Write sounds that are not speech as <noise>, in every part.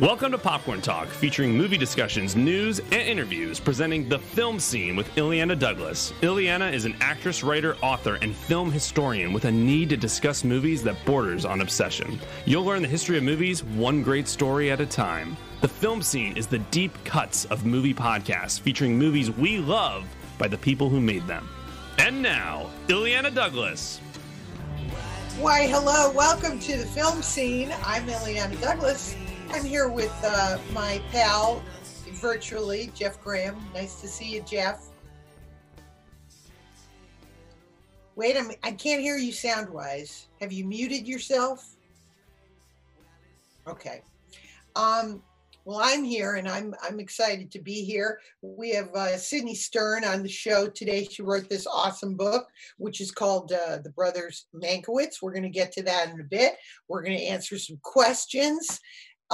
Welcome to Popcorn Talk, featuring movie discussions, news, and interviews, presenting the film scene with Illeana Douglas. Illeana is an actress, writer, author, and film historian with a need to discuss movies that borders on obsession. You'll learn the history of movies one great story at a time. The film scene is the deep cuts of movie podcasts, featuring movies we love by the people who made them. And now, Illeana Douglas. Why, hello, welcome to the film scene. I'm Illeana Douglas. I'm here with uh, my pal virtually, Jeff Graham. Nice to see you, Jeff. Wait a minute, I can't hear you sound wise. Have you muted yourself? Okay. Um, well, I'm here and I'm I'm excited to be here. We have uh, Sydney Stern on the show today. She wrote this awesome book, which is called uh, The Brothers Mankiewicz. We're going to get to that in a bit. We're going to answer some questions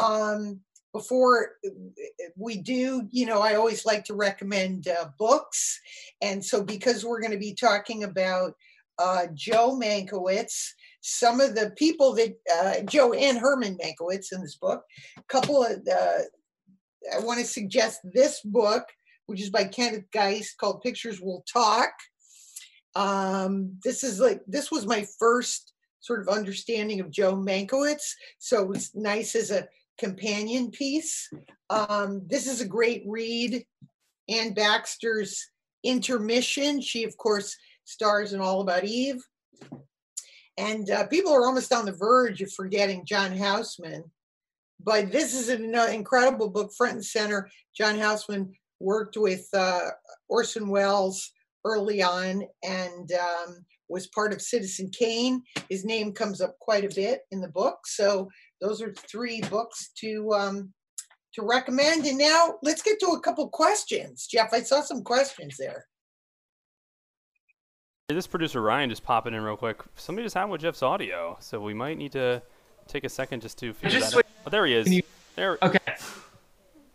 um, before we do, you know, I always like to recommend uh, books. And so, because we're going to be talking about uh, Joe Mankiewicz, some of the people that uh, Joe and Herman Mankiewicz in this book, a couple of I want to suggest this book, which is by Kenneth Geist called Pictures Will Talk. Um, this is like, this was my first sort of understanding of Joe Mankiewicz. So it was nice as a companion piece. Um, this is a great read. Anne Baxter's Intermission. She, of course, stars in All About Eve. And uh, people are almost on the verge of forgetting John Houseman. But this is an incredible book, front and center. John Houseman worked with uh, Orson Welles early on and um, was part of Citizen Kane. His name comes up quite a bit in the book. So those are three books to um, to recommend. And now let's get to a couple questions. Jeff, I saw some questions there. This producer Ryan just popping in real quick. Somebody just happened with Jeff's audio, so we might need to take a second just to figure just that out. Oh, there he is. You, there. Okay.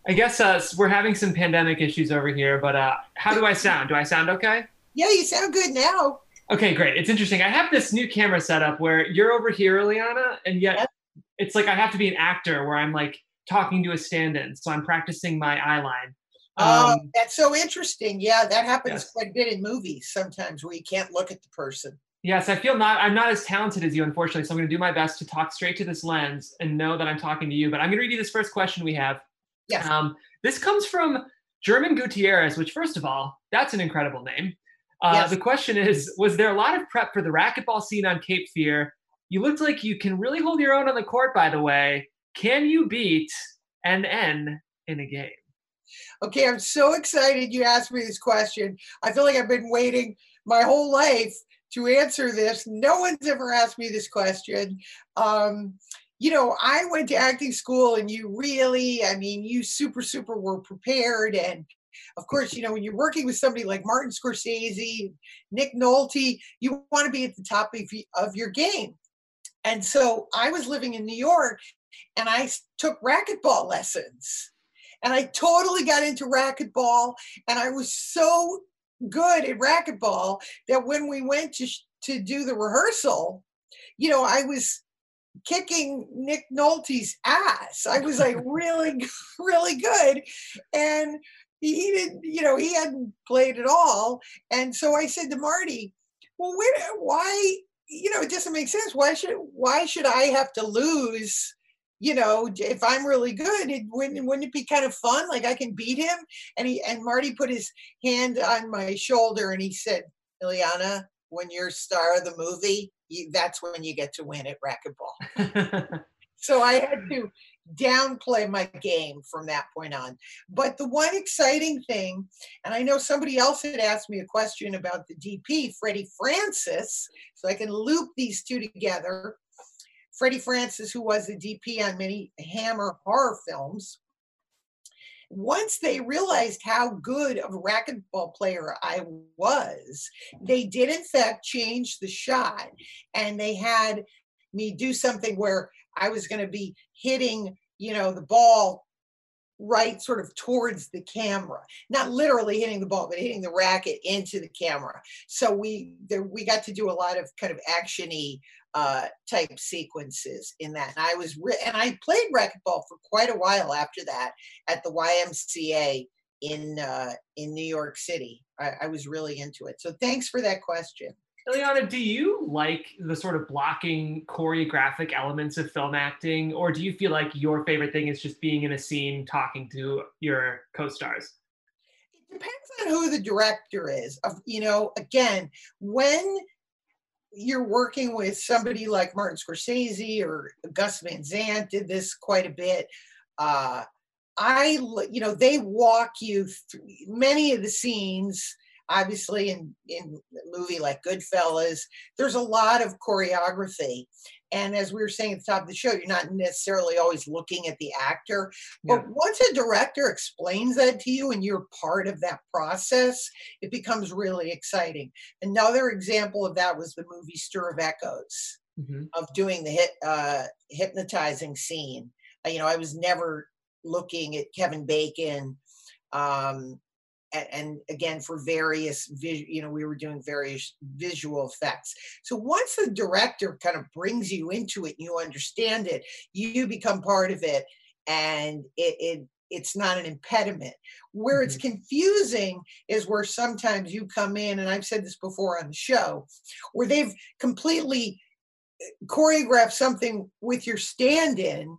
I guess uh, we're having some pandemic issues over here, but uh, how do I sound? Do I sound okay? Yeah, you sound good now. Okay, great. It's interesting. I have this new camera setup where you're over here, Liana, and yet it's like I have to be an actor where I'm like talking to a stand-in, so I'm practicing my eye line. Oh, um, that's so interesting. Yeah, that happens yes. quite a bit in movies sometimes where you can't look at the person. Yes, I feel not. I'm not as talented as you, unfortunately. So I'm going to do my best to talk straight to this lens and know that I'm talking to you. But I'm going to read you this first question we have. Yes. Um, this comes from German Gutierrez, which, first of all, that's an incredible name. Uh, yes. The question is Was there a lot of prep for the racquetball scene on Cape Fear? You looked like you can really hold your own on the court, by the way. Can you beat NN in a game? Okay, I'm so excited you asked me this question. I feel like I've been waiting my whole life to answer this. No one's ever asked me this question. Um, you know, I went to acting school and you really, I mean, you super, super were prepared. And of course, you know, when you're working with somebody like Martin Scorsese, Nick Nolte, you want to be at the top of, of your game. And so I was living in New York and I took racquetball lessons. And I totally got into racquetball. And I was so good at racquetball that when we went to, to do the rehearsal, you know, I was kicking Nick Nolte's ass. I was like <laughs> really, <laughs> really good. And he, he didn't, you know, he hadn't played at all. And so I said to Marty, well, where, why you know, it doesn't make sense. Why should why should I have to lose? You know, if I'm really good, it wouldn't wouldn't it be kind of fun? Like I can beat him. And he and Marty put his hand on my shoulder and he said, Illeana, when you're star of the movie, you, that's when you get to win at racquetball. <laughs> so I had to downplay my game from that point on. But the one exciting thing, and I know somebody else had asked me a question about the DP, Freddie Francis, so I can loop these two together. Freddie Francis, who was the DP on many Hammer horror films, once they realized how good of a racquetball player I was, they did in fact change the shot and they had me do something where I was going to be hitting, you know, the ball right sort of towards the camera. Not literally hitting the ball but hitting the racket into the camera. So we there we got to do a lot of kind of actiony uh, type sequences in that. And i was re- and i played racquetball for quite a while after that at the ymca in uh, in new york city. I, I was really into it. So thanks for that question Illeana, do you like the sort of blocking choreographic elements of film acting, or do you feel like your favorite thing is just being in a scene talking to your co-stars? It depends on who the director is. Of you know, again, when you're working with somebody like Martin Scorsese or Gus Van Sant did this quite a bit. Uh, I, you know, they walk you through many of the scenes obviously in in a movie like Goodfellas, there's a lot of choreography. And as we were saying at the top of the show, you're not necessarily always looking at the actor. But yeah. once a director explains that to you and you're part of that process, it becomes really exciting. Another example of that was the movie Stir of Echoes, mm-hmm. of doing the hit, uh, hypnotizing scene. You know, I was never looking at Kevin Bacon um, and, and again for various you know we were doing various visual effects so once the director kind of brings you into it and you understand it you become part of it and it, it it's not an impediment. Where mm-hmm. it's confusing is where sometimes you come in, and I've said this before on the show, where they've completely eh, choreographed something with your stand in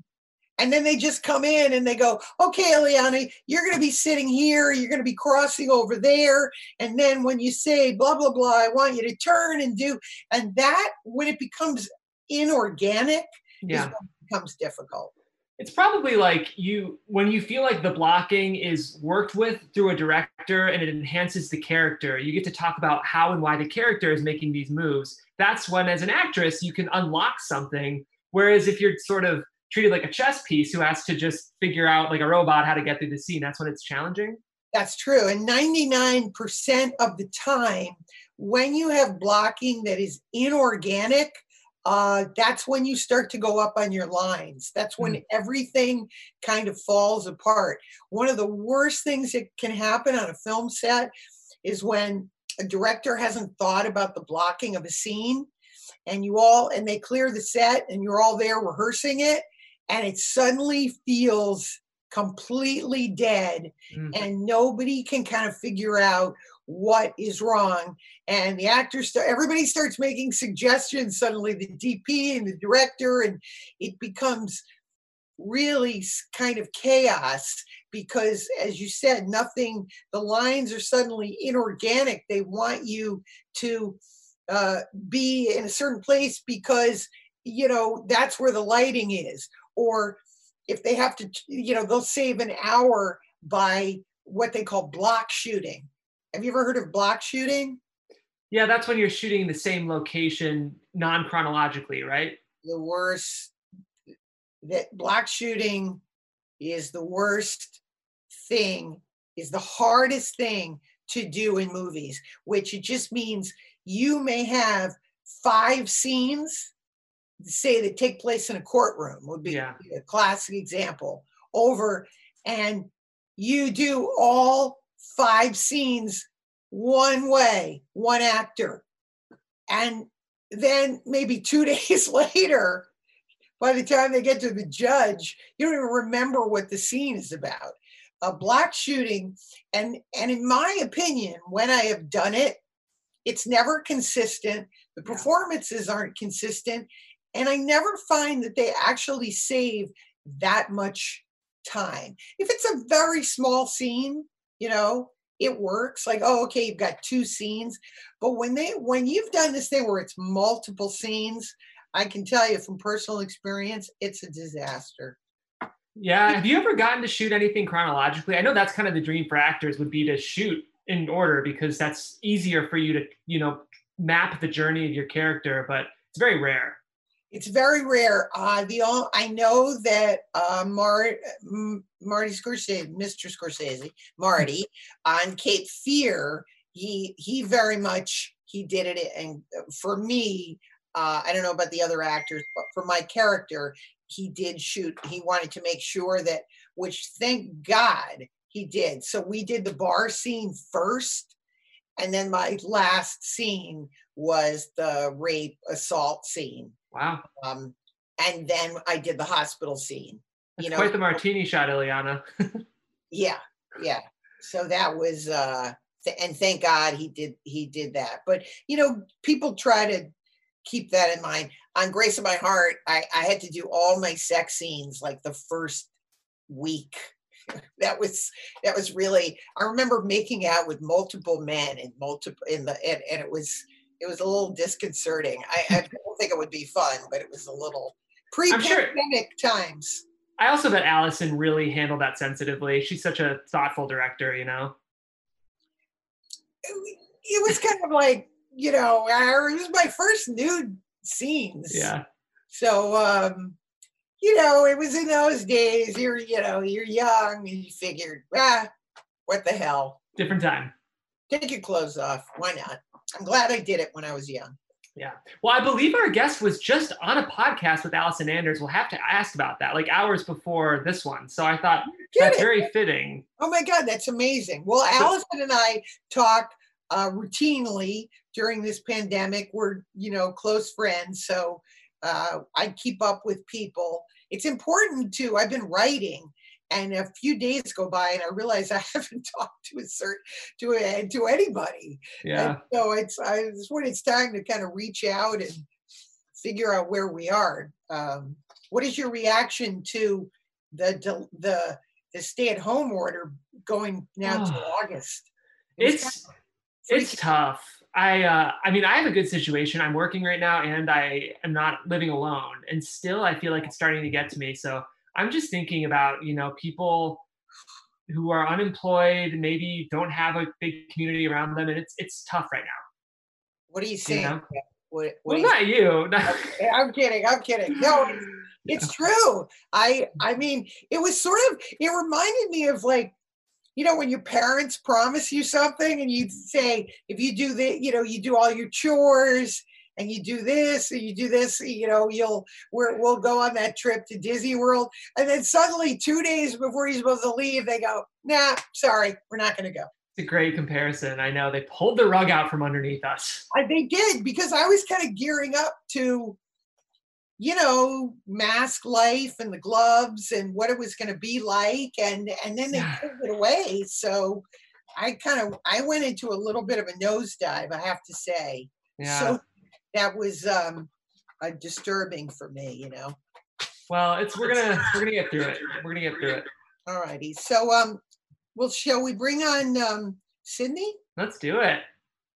and then they just come in and they go, okay, Illeana, you're going to be sitting here. You're going to be crossing over there. And then when you say blah, blah, blah, I want you to turn and do. And that, when it becomes inorganic, yeah. it becomes difficult. It's probably like you, when you feel like the blocking is worked with through a director and it enhances the character, you get to talk about how and why the character is making these moves. That's when, as an actress, you can unlock something. Whereas if you're sort of treated like a chess piece who has to just figure out like a robot how to get through the scene. That's when it's challenging. That's true. And 99% of the time, when you have blocking that is inorganic, uh, that's when you start to go up on your lines. That's when mm. everything kind of falls apart. One of the worst things that can happen on a film set is when a director hasn't thought about the blocking of a scene and you all and they clear the set and you're all there rehearsing it and it suddenly feels completely dead mm. and nobody can kind of figure out what is wrong and the actors st- everybody starts making suggestions suddenly the dp and the director and it becomes really kind of chaos because as you said nothing the lines are suddenly inorganic they want you to uh, be in a certain place because you know that's where the lighting is or if they have to, you know, they'll save an hour by what they call block shooting. Have you ever heard of block shooting? Yeah, that's when you're shooting the same location non chronologically, right? The worst that block shooting is the worst thing, is the hardest thing to do in movies, which it just means you may have five scenes say that take place in a courtroom would be yeah. a classic example. Over and you do all five scenes one way one actor. And then maybe two <laughs> days later by the time they get to the judge you don't even remember what the scene is about. A block shooting and and in my opinion when i have done it it's never consistent. The performances aren't consistent and I never find that they actually save that much time. If it's a very small scene, you know, it works like oh okay you've got two scenes. But when they when you've done this thing where it's multiple scenes i can tell you from personal experience it's a disaster. Yeah have you ever gotten to shoot anything chronologically? I know that's kind of the dream for actors would be to shoot in order because that's easier for you to you know map the journey of your character but it's very rare it's very rare. Uh, the all, I know that uh, Mar, Marty Scorsese, Mr. Scorsese, Marty on Cape Fear, he he very much he did it. And for me, uh, I don't know about the other actors, but for my character, he did shoot. He wanted to make sure that which thank God he did. So we did the bar scene first, and then my last scene was the rape assault scene. Wow. Um, and then I did the hospital scene. That's you know, quite the martini shot, Illeana. <laughs> yeah, yeah. So that was uh and thank God he did he did that. But you know, people try to keep that in mind. On Grace of My Heart, I, I had to do all my sex scenes like the first week. <laughs> that was that was really I remember making out with multiple men and multiple in the and, and it was it was a little disconcerting. I, I <laughs> don't think it would be fun, but it was a little pre-pandemic sure. times. I also bet Allison really handled that sensitively. She's such a thoughtful director, you know. It was kind of like, you know, it was my first nude scenes. Yeah. So, um, you know, it was in those days. You're, you know, you're young, and you figured, ah, what the hell? Different time. Take your clothes off. Why not? I'm glad I did it when I was young. Yeah. Well, I believe our guest was just on a podcast with Allison Anders. We'll have to ask about that, like hours before this one. So I thought that's very fitting. Oh my God, that's amazing. Well, Allison and I talk uh, routinely during this pandemic. We're, you know, close friends. So uh, I keep up with people. It's important too. I've been writing and a few days go by and I realize I <laughs> haven't talked to a cert to a, to anybody. Yeah. And so it's I, it's when it's time to kind of reach out and figure out where we are. Um, what is your reaction to the the the stay at home order going now oh. to August? It's it's, it's tough. I uh, I mean I have a good situation. I'm working right now and I am not living alone and still I feel like it's starting to get to me. So I'm just thinking about, you know, people who are unemployed, maybe don't have a big community around them, and it's it's tough right now. What are you saying? You know? what, what well, you not you. I'm kidding. I'm kidding. <laughs> No, it's, it's true. I mm. I mean, it was sort of. It reminded me of like you know when your parents promise you something and you mm-hmm. say if you do the you know you do all your chores and you do this and you do this, you know, you'll we will go on that trip to Disney World, and then suddenly two days before you're supposed to leave, they go, "Nah, sorry, we're not going to go." It's a great comparison. I know they pulled the rug out from underneath us. I, they did because I was kind of gearing up to, you know, mask life and the gloves and what it was going to be like, and and then they pulled it away. So I kind of I went into a little bit of a nosedive, I have to say. Yeah. So that was um, uh, disturbing for me, you know. Well, it's we're gonna we're gonna get through it. We're gonna get through it. All righty. So um, well, shall we bring on um, Sydney? Let's do it.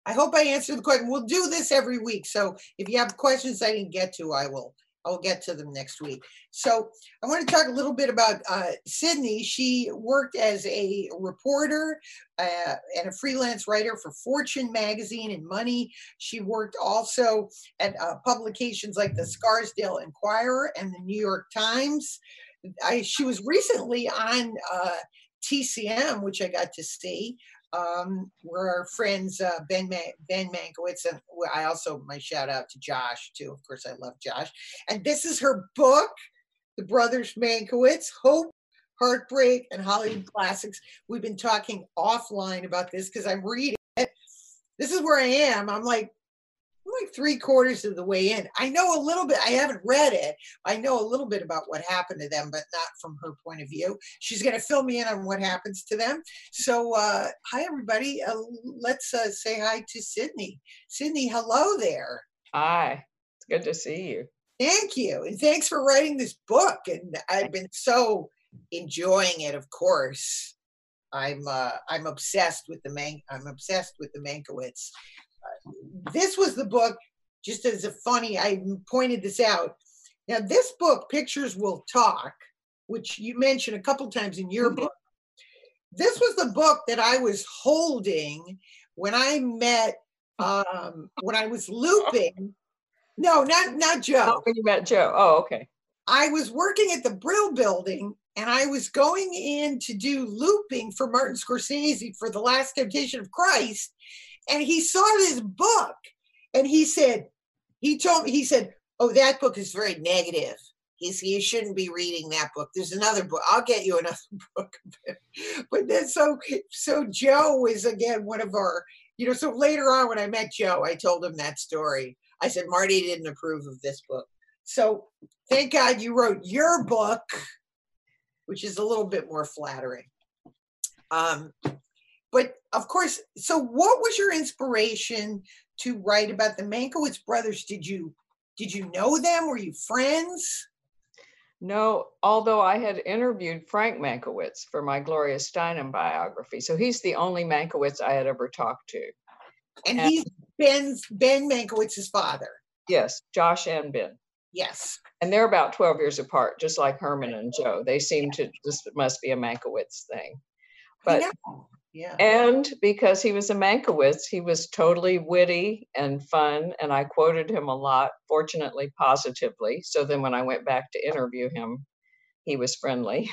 I hope I answered the question. We'll do this every week. So if you have questions I didn't get to, I will I'll get to them next week. So I want to talk a little bit about uh, Sydney. She worked as a reporter uh, and a freelance writer for Fortune magazine and Money. She worked also at uh, publications like the Scarsdale Inquirer and the New York Times. I, she was recently on uh, TCM, which I got to see, um, were our friends uh, Ben Man- Ben Mankiewicz, and I also my shout out to Josh too. Of course, I love Josh. And this is her book, The Brothers Mankiewicz: Hope, Heartbreak, and Hollywood Classics. We've been talking offline about this because I'm reading it. This is where I am. I'm like, like three quarters of the way in. I know a little bit. I haven't read it. I know a little bit about what happened to them, but not from her point of view. She's going to fill me in on what happens to them. So, uh, hi everybody. Uh, let's uh, say hi to Sydney. Sydney, hello there. Hi. It's good to see you. Thank you, and thanks for writing this book. And I've been so enjoying it. Of course, I'm uh, I'm obsessed with the man. I'm obsessed with the Mankiewicz this was the book, just as a funny, I pointed this out. Now, this book, Pictures Will Talk, which you mentioned a couple times in your mm-hmm. book, this was the book that I was holding when I met, um, when I was looping. No, not not Joe. Not when you met Joe. Oh, okay. I was working at the Brill Building and I was going in to do looping for Martin Scorsese for The Last Temptation of Christ and he saw this book and he said, he told me, he said, Oh, that book is very negative. he's you shouldn't be reading that book. There's another book. I'll get you another <laughs> book. but then so so Joe is again one of our, you know, so later on when I met Joe, I told him that story. I said, Marty didn't approve of this book. So thank God you wrote your book, which is a little bit more flattering. Um, but of course, so what was your inspiration to write about the Mankiewicz brothers? Did you did you know them? Were you friends? No, although I had interviewed Frank Mankiewicz for my Gloria Steinem biography. So he's the only Mankiewicz I had ever talked to. And, and he's Ben's Ben Mankiewicz's father. Yes, Josh and Ben. Yes. And they're about 12 years apart, just like Herman and Joe. They seem to this must be a Mankiewicz thing. But yeah. And because he was a Mankiewicz, he was totally witty and fun. And I quoted him a lot, fortunately, positively. So then when I went back to interview him, he was friendly.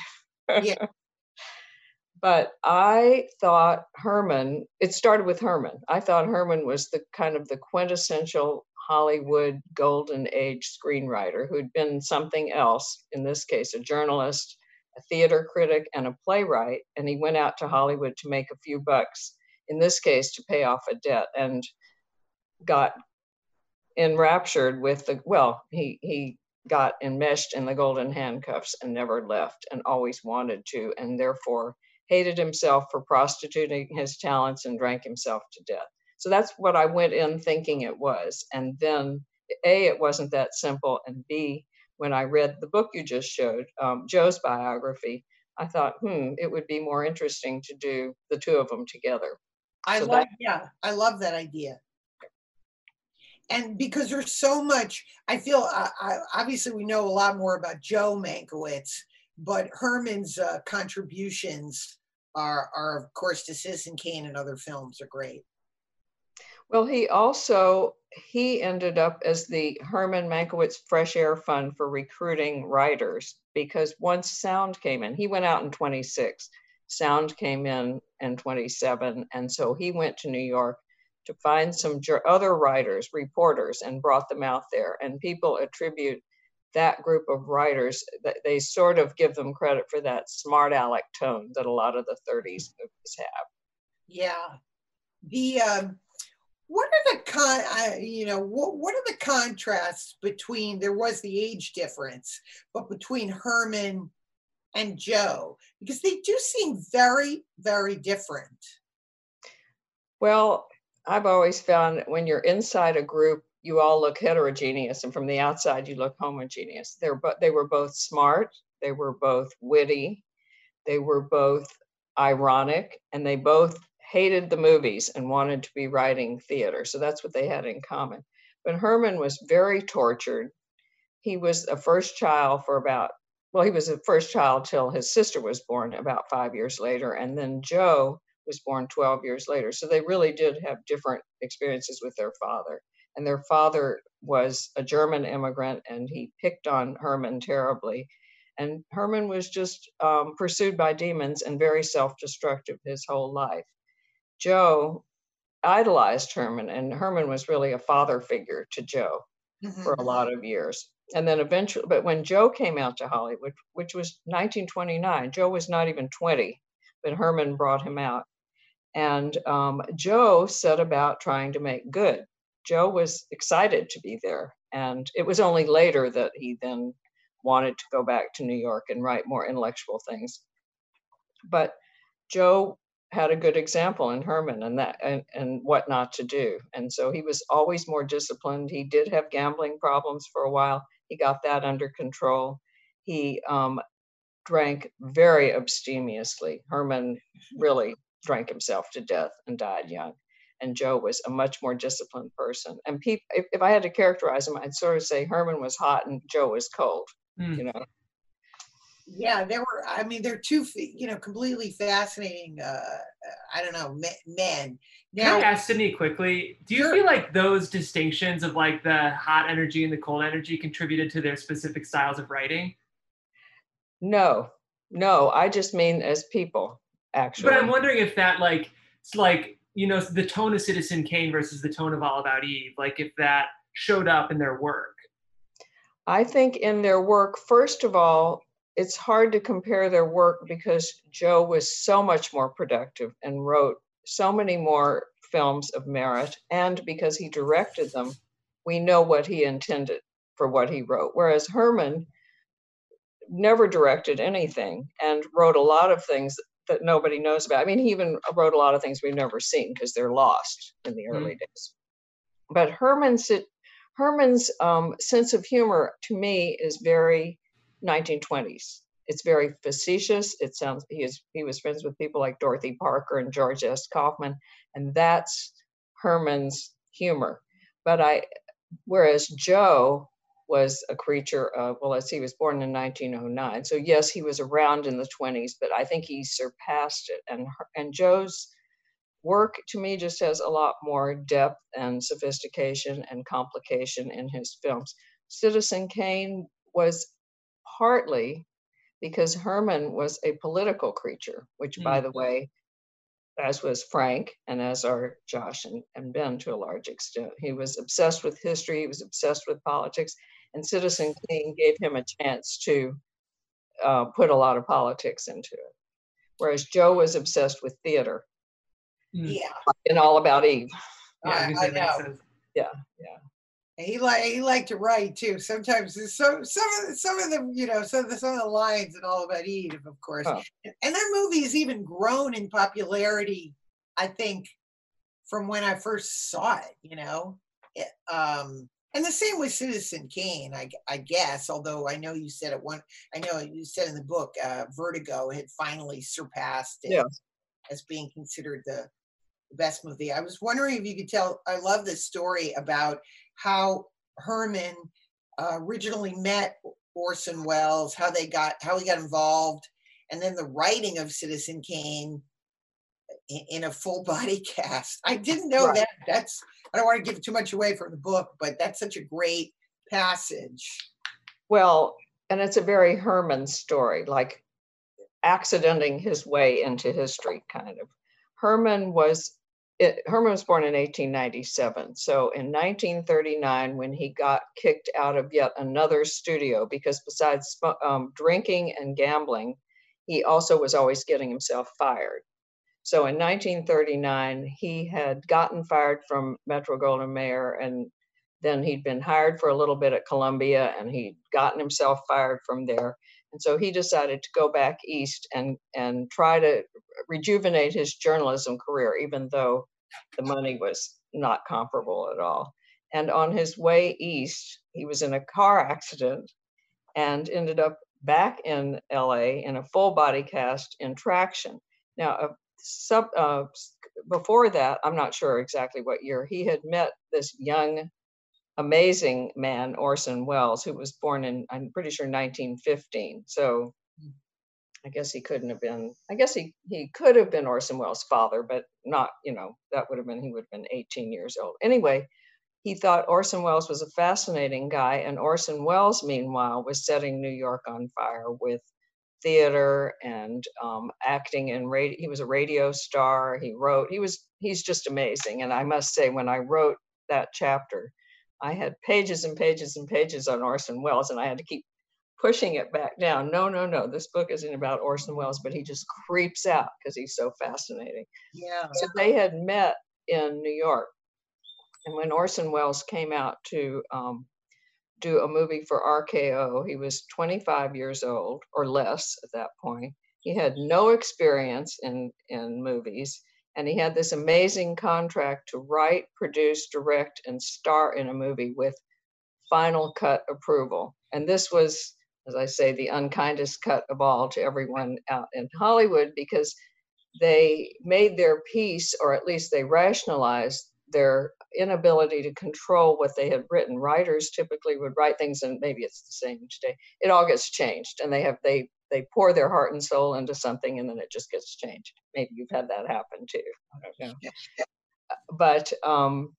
Yeah. <laughs> but I thought Herman, it started with Herman. I thought Herman was the kind of the quintessential Hollywood golden age screenwriter who'd been something else, in this case, a journalist a theater critic, and a playwright. And he went out to mm-hmm. Hollywood to make a few bucks, in this case, to pay off a debt, and got enraptured with the, well, he, he got enmeshed in the golden handcuffs and never left and always wanted to, and therefore hated himself for prostituting his talents and drank himself to death. So that's what I went in thinking it was. And then, A, it wasn't that simple, and B, when I read the book you just showed, um, Joe's biography, I thought, hmm, it would be more interesting to do the two of them together. I so love, that, yeah, I love that idea. And because there's so much, I feel uh, I, obviously we know a lot more about Joe Mankiewicz, but Herman's uh, contributions are, are of course to Citizen Kane and other films are great. Well, he also he ended up as the Herman Mankiewicz Fresh Air Fund for recruiting writers because once sound came in, he went out in 26. Sound came in in 27, and so he went to New York to find some other writers, reporters, and brought them out there. And people attribute that group of writers they sort of give them credit for that smart aleck tone that a lot of the 30s movies have. Yeah, the um, what are the con you know what, what are the contrasts between there was the age difference but between herman and joe? Because they do seem very very different. Well i've always found that when you're inside a group you all look heterogeneous and from the outside you look homogeneous. They're but they were both smart they were both witty they were both ironic and they both hated the movies and wanted to be writing theater. So that's what they had in common. But Herman was very tortured. He was a first child for about, well, he was a first child till his sister was born about five years later. And then Joe was born 12 years later. So they really did have different experiences with their father. And their father was a German immigrant and he picked on Herman terribly. And Herman was just um, pursued by demons and very self destructive his whole life. Joe idolized Herman, and Herman was really a father figure to Joe mm-hmm. for a lot of years. And then eventually, but when Joe came out to Hollywood, which was 1929, Joe was not even 20, but Herman brought him out. And um, Joe set about trying to make good. Joe was excited to be there. And it was only later that he then wanted to go back to New York and write more intellectual things. But Joe had a good example in Herman and that and, and what not to do. And so he was always more disciplined. He did have gambling problems for a while. He got that under control. He um, drank very abstemiously. Herman really drank himself to death and died young. And Joe was a much more disciplined person. And if, if I had to characterize him, I'd sort of say Herman was hot and Joe was cold. Mm. You know, yeah there were i mean they're two you know completely fascinating uh i don't know men now, Can I ask Sydney quickly? Do you sure. feel like those distinctions of like the hot energy and the cold energy contributed to their specific styles of writing? No, no. I just mean as people, actually. But I'm wondering if that like it's like you know the tone of Citizen Kane versus the tone of All About Eve, like if that showed up in their work. I think in their work, first of all, it's hard to compare their work because Joe was so much more productive and wrote so many more films of merit, and because he directed them, we know what he intended for what he wrote. Whereas Herman never directed anything and wrote a lot of things that nobody knows about. I mean, he even wrote a lot of things we've never seen because they're lost in the early mm. days. But Herman's Herman's um, sense of humor to me is very 1920s. It's very facetious. It sounds he is he was friends with people like Dorothy Parker and George S. Kaufman, and that's Herman's humor. But I, whereas Joe was a creature of well, see, he was born in 1909. So yes, he was around in the 20s, but I think he surpassed it. And and Joe's work to me just has a lot more depth and sophistication and complication in his films. Citizen Kane was partly because Herman was a political creature, which, mm. by the way, as was Frank and as are Josh and, and Ben to a large extent. He was obsessed with history, he was obsessed with politics, and Citizen Kane gave him a chance to uh, put a lot of politics into it. Whereas Joe was obsessed with theater Mm. Yeah. And all about Eve. Yeah, I, I know. Yeah, yeah. And he like he liked to write too. Sometimes so some of the, some of the you know some of the, some of the lines and all about Eve, of course. Oh. And that movie has even grown in popularity. I think from when I first saw it. You know, it, um, and the same with Citizen Kane, I, I guess. Although I know you said it one, I know you said in the book, uh, Vertigo had finally surpassed it yeah. as being considered the best movie. I was wondering if you could tell. I love this story about how Herman uh, originally met Orson Welles, how they got, how he got involved, and then the writing of Citizen Kane in, in a full <laughs> body cast. I didn't know right. that. That's I don't want to give too much away from the book, but that's such a great passage. Well, and it's a very Herman story, like accidenting his way into history, kind of. Herman was it, Herman was born in 1897. So in 1939, when he got kicked out of yet another studio, because besides um, drinking and gambling, he also was always getting himself fired. So in 1939, he had gotten fired from Metro Goldwyn Mayer, and then he'd been hired for a little bit at Columbia, and he'd gotten himself fired from there. And so he decided to go back east and, and try to rejuvenate his journalism career, even though the money was not comparable at all. And on his way east, he was in a car accident and ended up back in LA in a full body cast in Traction. Now, uh, sub, uh, before that, I'm not sure exactly what year, he had met this young amazing man, Orson Welles, who was born in, I'm pretty sure, 1915. So I guess he couldn't have been, I guess he, he could have been Orson Welles' father, but not, you know, that would have been, he would have been 18 years old. Anyway, he thought Orson Welles was a fascinating guy. And Orson Welles, meanwhile, was setting New York on fire with theater and um, acting and radio. He was a radio star. He wrote, he was, he's just amazing. And I must say, when I wrote that chapter, I had pages and pages and pages on Orson Welles, and I had to keep pushing it back down. No, no, no. This book isn't about Orson Welles, but he just creeps out because he's so fascinating. Yeah. So they had met in New York, and when Orson Welles came out to um, do a movie for RKO, he was 25 years old or less at that point. He had no experience in in movies and he had this amazing contract to write, produce, direct, and star in a movie with final cut approval. And this was, as I say, the unkindest cut of all to everyone out in Hollywood because they made their peace, or at least they rationalized their inability to control what they had written. Writers typically would write things, and maybe it's the same today. It all gets changed, and they have they they pour their heart and soul into something and then it just gets changed. Maybe you've had that happen too. But um,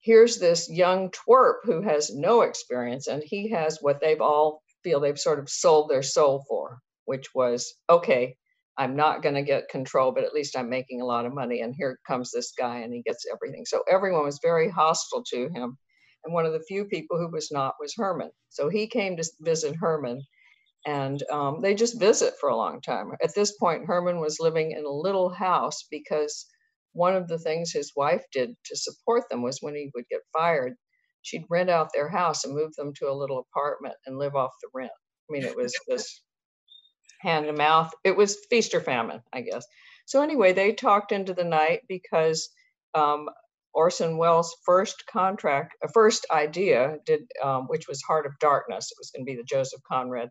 here's this young twerp who has no experience and he has what they've all feel they've sort of sold their soul for, which was okay, I'm not going to get control, but at least I'm making a lot of money. And here comes this guy and he gets everything. So everyone was very hostile to him. And one of the few people who was not was Herman. So he came to visit Herman and um, they just visit for a long time. At this point, Herman was living in a little house because one of the things his wife did to support them was when he would get fired, she'd rent out their house and move them to a little apartment and live off the rent. I mean, it was just hand to mouth. It was feast or famine, I guess. So anyway, they talked into the night because um, Orson Welles' first contract, a uh, first idea, did um, which was Heart of Darkness. It was going to be the Joseph Conrad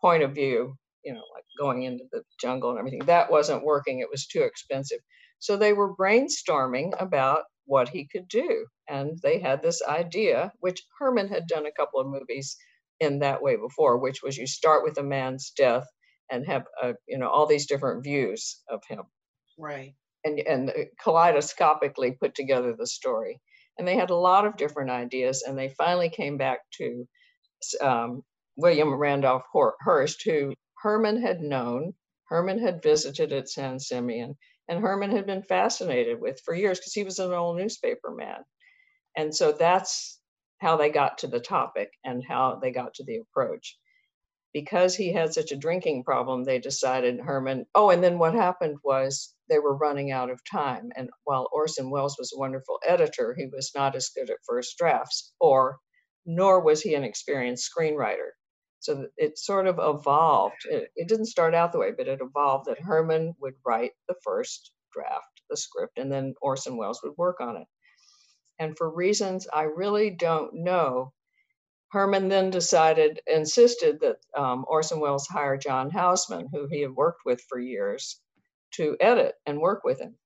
point of view, you know, like going into the jungle and everything. That wasn't working. It was too expensive. So they were brainstorming about what he could do, and they had this idea, which Herman had done a couple of movies in that way before, which was you start with a man's death and have uh, you know all these different views of him right and and kaleidoscopically put together the story and they had a lot of different ideas and they finally came back to um, william randolph hearst who herman had known herman had visited at san simeon and herman had been fascinated with for years because he was an old newspaper man and so that's how they got to the topic and how they got to the approach because he had such a drinking problem, they decided Herman. Oh, and then what happened was they were running out of time. And while Orson Welles was a wonderful editor, he was not as good at first drafts, or nor was he an experienced screenwriter. So it sort of evolved. It, it didn't start out the way, but it evolved that Herman would write the first draft, the script, and then Orson Welles would work on it. And for reasons I really don't know, Herman then decided, insisted that um, Orson Welles hire John Houseman, who he had worked with for years, to edit and work with him.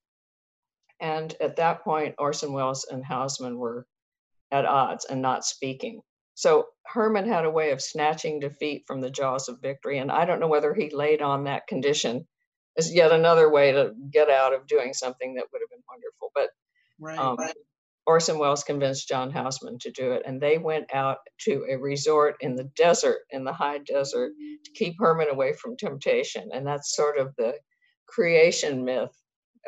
And at that point, Orson Welles and Houseman were at odds and not speaking. So Herman had a way of snatching defeat from the jaws of victory. And I don't know whether he laid on that condition as yet another way to get out of doing something that would have been wonderful. But right, um, right. Orson Welles convinced John Houseman to do it, and they went out to a resort in the desert, in the high desert, to keep Herman away from temptation. And that's sort of the creation myth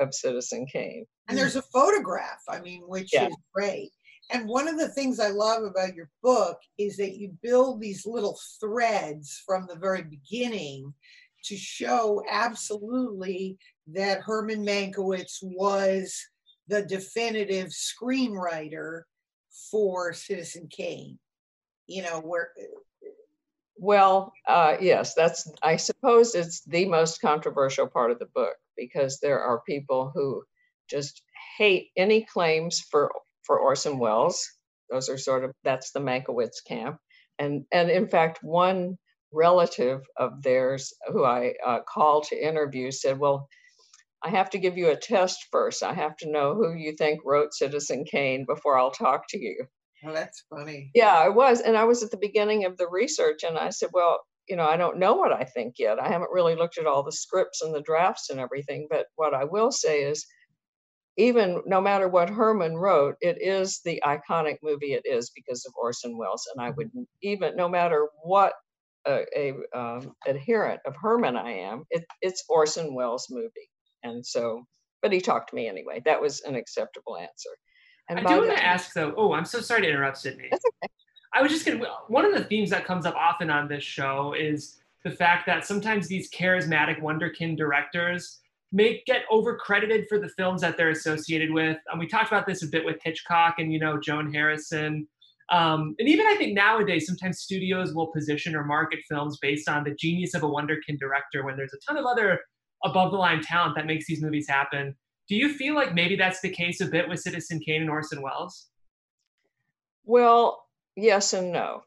of Citizen Kane. And there's a photograph, I mean, which yeah. is great. And one of the things I love about your book is that you build these little threads from the very beginning to show absolutely that Herman Mankiewicz was the definitive screenwriter for Citizen Kane. You know, where well, uh, yes, that's, I suppose it's the most controversial part of the book because there are people who just hate any claims for, for Orson Welles. Those are sort of, that's the Mankiewicz camp. And, and in fact, one relative of theirs who I uh, called to interview said, well, I have to give you a test first. I have to know who you think wrote Citizen Kane before I'll talk to you. Well, that's funny. Yeah, I was. And I was at the beginning of the research and I said, well, you know, I don't know what I think yet. I haven't really looked at all the scripts and the drafts and everything. But what I will say is, even no matter what Herman wrote, it is the iconic movie it is because of Orson Welles. And I would even, no matter what a, a um, adherent of Herman I am, it, it's Orson Welles' movie. And so, but he talked to me anyway. That was an acceptable answer. And I do want to ask though. Oh, I'm so sorry to interrupt, Sydney. That's okay. I was just gonna. One of the themes that comes up often on this show is the fact that sometimes these charismatic wonderkin directors may get overcredited for the films that they're associated with. And we talked about this a bit with Hitchcock and you know Joan Harrison. Um, and even I think nowadays, sometimes studios will position or market films based on the genius of a wonderkin director when there's a ton of other above the line talent that makes these movies happen. Do you feel like maybe that's the case a bit with Citizen Kane and Orson Welles? Well, yes and no,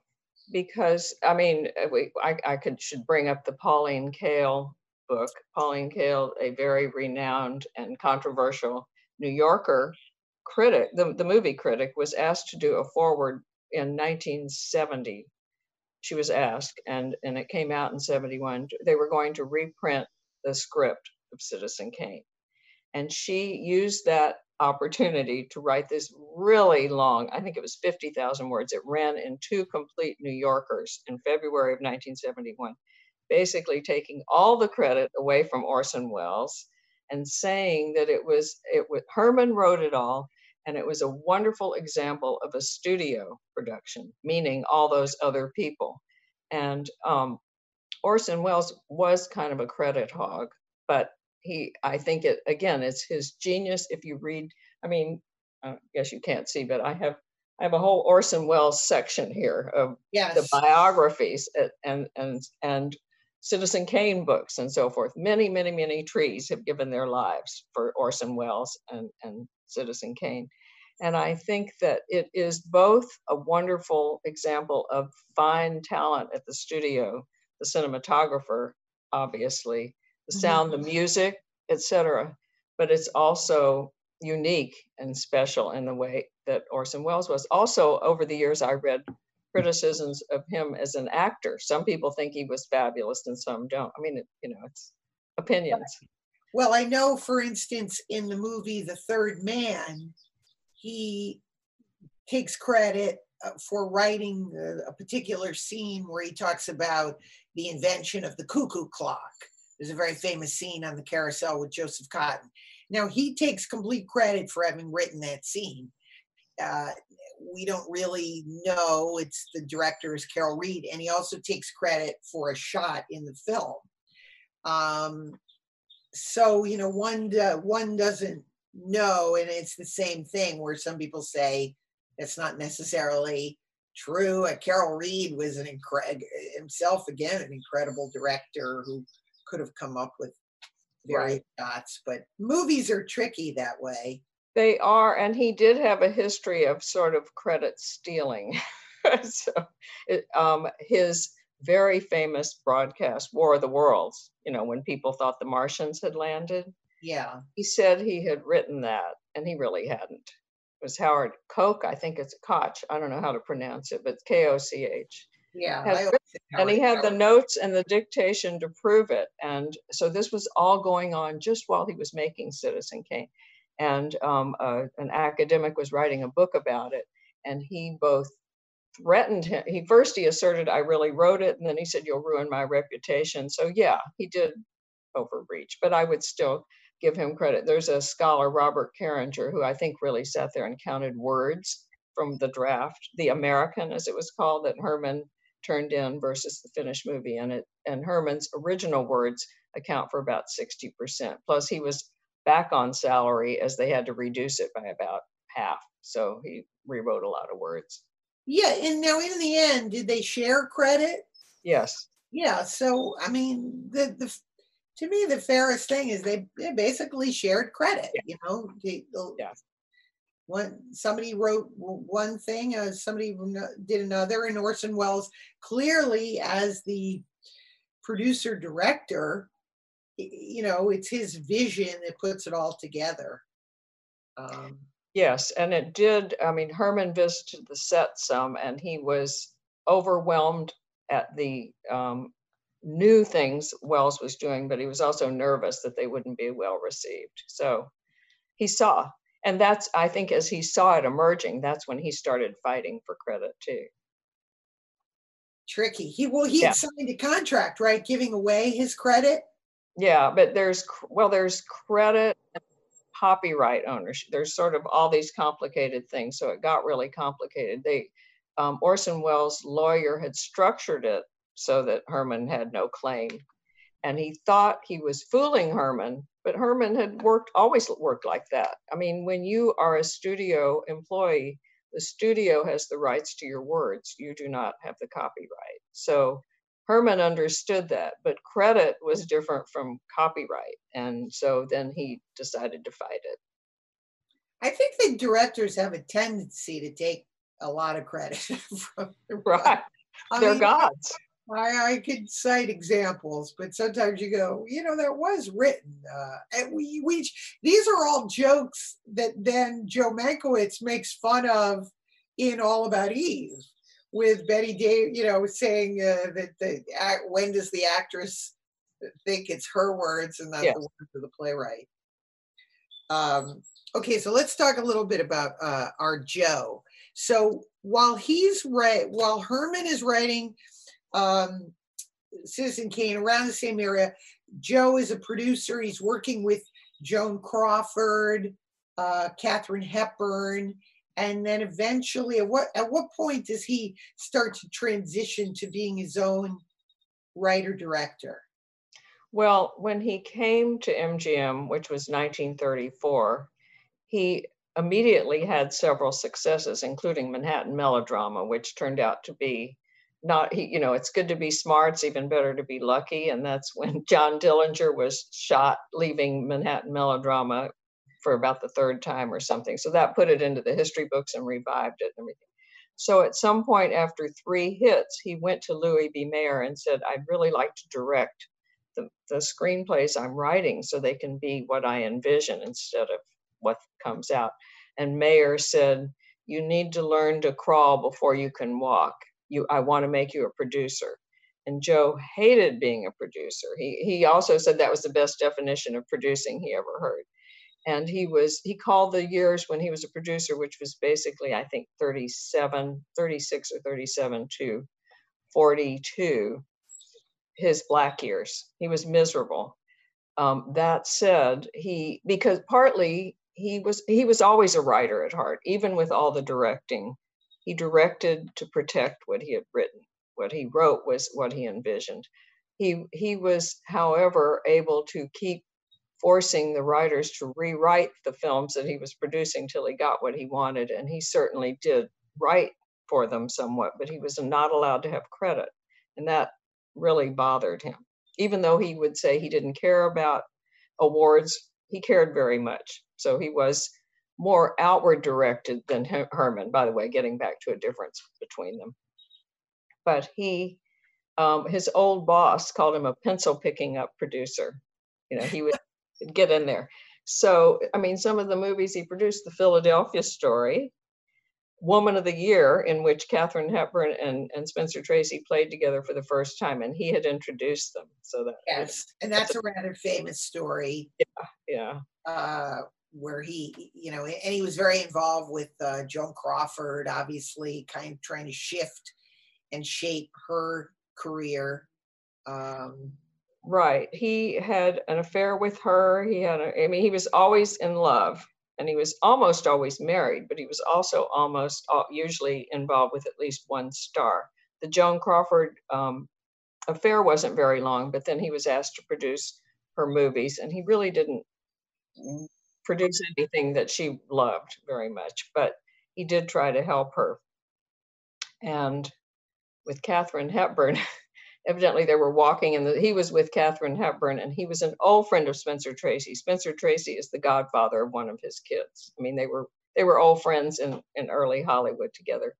because I mean, we, I, I could should bring up the Pauline Kael book. Pauline Kael, a very renowned and controversial New Yorker critic, the, the movie critic, was asked to do a foreword in 1970. She was asked, and, and it came out in 71. They were going to reprint the script of Citizen Kane. And she used that opportunity to write this really long, I think it was 50,000 words. It ran in two complete New Yorkers in February of 1971, basically taking all the credit away from Orson Welles and saying that it was it was Herman wrote it all And it was a wonderful example of a studio production, meaning all those other people. And um, Orson Welles was kind of a credit hog, but he, I think it, again, it's his genius. If you read, I mean, I guess you can't see, but I have I have a whole Orson Welles section here of yes. the biographies and and and Citizen Kane books and so forth. Many, many, many trees have given their lives for Orson Welles and, and Citizen Kane. And I think that it is both a wonderful example of fine talent at the studio, the cinematographer, obviously, the mm-hmm. sound, mm-hmm. the music, etc. But it's also unique and special in the way that Orson Welles was. Also, over the years, I read criticisms of him as an actor. Some people think he was fabulous and some don't. I mean, it, you know, it's opinions. Well, I know, for instance, in the movie The Third Man, he takes credit uh, for writing a, a particular scene where he talks about the invention of the cuckoo clock. There's a very famous scene on the carousel with Joseph Cotten. Now, he takes complete credit for having written that scene. Uh, we don't really know. It's the director is Carol Reed, and he also takes credit for a shot in the film. Um, so you know, one uh, one doesn't know, and it's the same thing where some people say that's not necessarily true. Uh, Carol Reed was an incredible himself again, an incredible director who could have come up with various right. shots, but movies are tricky that way. They are, and he did have a history of sort of credit stealing. <laughs> so, it, um, his very famous broadcast, War of the Worlds, you know, when people thought the Martians had landed. Yeah. He said he had written that, and he really hadn't. It was Howard Koch, I think it's Koch. I don't know how to pronounce it, but K O C H. Yeah. and he had the notes and the dictation to prove it. And so this was all going on just while he was making Citizen Kane and um, uh, an academic was writing a book about it and he both threatened him he first he asserted i really wrote it and then he said you'll ruin my reputation. So yeah he did overreach but i would still give him credit. There's a scholar robert carringer who i think really sat there and counted words from the draft the american as it was called that herman turned in versus the finished movie and it and herman's original words account for about 60% plus he was back on salary as they had to reduce it by about half. So he rewrote a lot of words. Yeah, and now in the end, did they share credit? Yes. Yeah. So I mean, the the to me the fairest thing is they, they basically shared credit. Yeah. You know, they, yeah. One somebody wrote one thing, uh, somebody did another, and Orson Welles clearly as the producer director you know, it's his vision that puts it all together. Um, yes, and it did. I mean, Herman visited the set some, and he was overwhelmed at the um, new things Welles was doing, but he was also nervous that they wouldn't be well received. So he saw, and that's I think as he saw it emerging, that's when he started fighting for credit too. Tricky. He well, he yeah. had signed a contract, right, giving away his credit yeah but there's well there's credit and copyright ownership. There's sort of all these complicated things so it got really complicated. They um, orson welles lawyer had structured it so that herman had no claim and he thought he was fooling herman but herman had worked always worked like that. I mean when you are a studio employee the studio has the rights to your words. You do not have the copyright. So Herman understood that, but credit was different from copyright. And so then he decided to fight it. I think the directors have a tendency to take a lot of credit <laughs> from the <laughs> right. I They're mean, gods. I, I could cite examples, but sometimes you go, you know, that was written. Uh, and we, we, these are all jokes that then Joe Mankiewicz makes fun of in All About Eve with Bette Davis, you know, saying uh, that the when does the actress think it's her words and not yes. the words of the playwright? Um, okay, so let's talk a little bit about uh, our Joe. So while he's right, while Herman is writing um, Citizen Kane around the same area, Joe is a producer. He's working with Joan Crawford uh, Katharine Hepburn, and then eventually, at what at what point does he start to transition to being his own writer director? Well, when he came to MGM, which was 1934, he immediately had several successes, including Manhattan Melodrama, which turned out to be not you know it's good to be smart it's even better to be lucky and that's when <laughs> john dillinger was shot leaving manhattan melodrama for about the third time or something so that put it into the history books and revived it and everything so at some point after three hits he went to louis b mayer and said i'd really like to direct the, the screenplays i'm writing so they can be what i envision instead of what comes out and mayer said you need to learn to crawl before you can walk you I want to make you a producer. And Joe hated being a producer. He he also said that was the best definition of producing he ever heard. And he was he called the years when he was a producer, which was basically I think 37, 36 or 37 to 42, his black years. He was miserable. Um, that said, he because partly he was he was always a writer at heart, even with all the directing he directed to protect what he had written. What he wrote was what he envisioned. He, he was, however, able to keep forcing the writers to rewrite the films that he was producing till he got what he wanted. And he certainly did write for them somewhat, but he was not allowed to have credit. And that really bothered him. Even though he would say he didn't care about awards, he cared very much. So he was more outward directed than Herman, by the way, getting back to a difference between them. But he, um, his old boss called him a pencil picking up producer. You know, he would get in there. So, I mean, some of the movies he produced, The Philadelphia Story, Woman of the Year, in which Katharine Hepburn and, and Spencer Tracy played together for the first time, and he had introduced them. So that yes, and that's, that's a rather famous story. Yeah, yeah. Uh, where he, you know, and he was very involved with uh, Joan Crawford, obviously, kind of trying to shift and shape her career. Um, right. He had an affair with her. He had, a, I mean, he was always in love and he was almost always married, but he was also almost usually involved with at least one star. The Joan Crawford um, affair wasn't very long, but then he was asked to produce her movies, and he really didn't produce anything that she loved very much, but he did try to help her. And with Katharine Hepburn, <laughs> evidently they were walking and he was with Katharine Hepburn and he was an old friend of Spencer Tracy. Spencer Tracy is the godfather of one of his kids. I mean, they were they were old friends in, in early Hollywood together.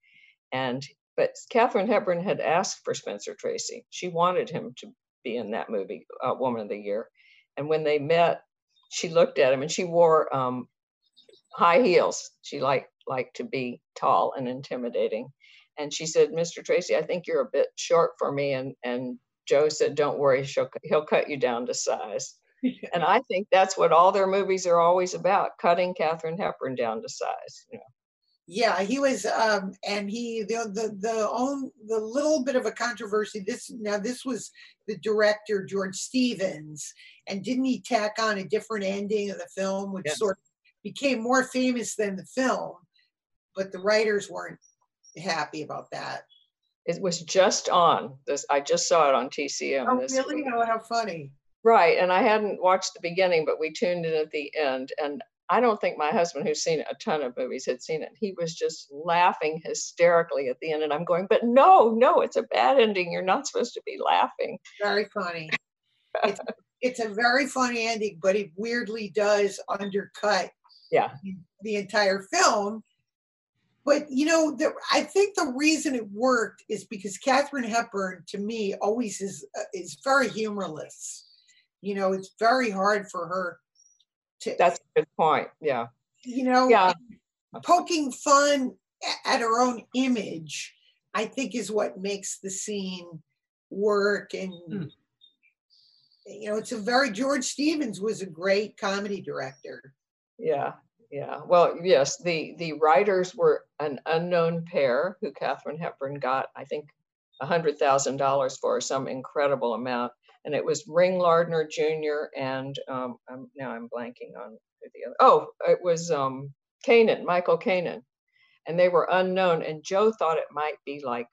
And but Katharine Hepburn had asked for Spencer Tracy. She wanted him to be in that movie, uh, Woman of the Year. And when they met, she looked at him and she wore um, high heels. She liked liked to be tall and intimidating. And she said, Mr. Tracy, I think you're a bit short for me. And and Joe said, Don't worry, she'll, he'll cut you down to size. <laughs> and I think that's what all their movies are always about, cutting Katherine Hepburn down to size. You know. Yeah, he was, um, and he the the the own the little bit of a controversy. This now this was the director George Stevens, and didn't he tack on a different ending of the film, which sort of became more famous than the film, but the writers weren't happy about that. It was just on this. I just saw it on TCM. Oh, really? Oh, how funny! Right, and I hadn't watched the beginning, but we tuned in at the end, and I don't think my husband, who's seen a ton of movies, had seen it. He was just laughing hysterically at the end. And I'm going, but no, no, it's a bad ending. You're not supposed to be laughing. Very funny. <laughs> it's, it's a very funny ending, but it weirdly does undercut yeah. the entire film. But you know, the, I think the reason it worked is because Katharine Hepburn, to me, always is uh, is very humorless. You know, it's very hard for her to, That's a good point. Yeah. You know, yeah. poking fun at her own image, I think, is what makes the scene work. And, hmm. you know, it's a very, George Stevens was a great comedy director. Yeah. Yeah. Well, yes, the the writers were an unknown pair who Katharine Hepburn got, I think, a hundred thousand dollars for some incredible amount and it was Ring Lardner Jr. and um, I'm, now I'm blanking on the other. Oh, it was um, Kanin, Michael Kanin, and they were unknown. And Joe thought it might be like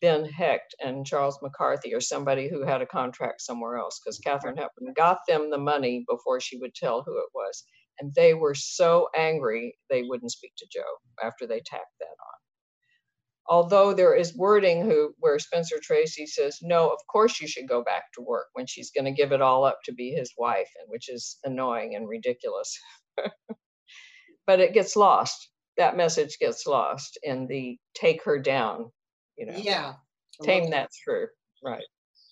Ben Hecht and Charles MacArthur or somebody who had a contract somewhere else because Katharine Hepburn got them the money before she would tell who it was. And they were so angry they wouldn't speak to Joe after they tacked that on. Although there is wording who where Spencer Tracy says, no, of course you should go back to work when she's going to give it all up to be his wife, and which is annoying and ridiculous. <laughs> but it gets lost. That message gets lost in the take her down, you know. Yeah. Tame that through. Right.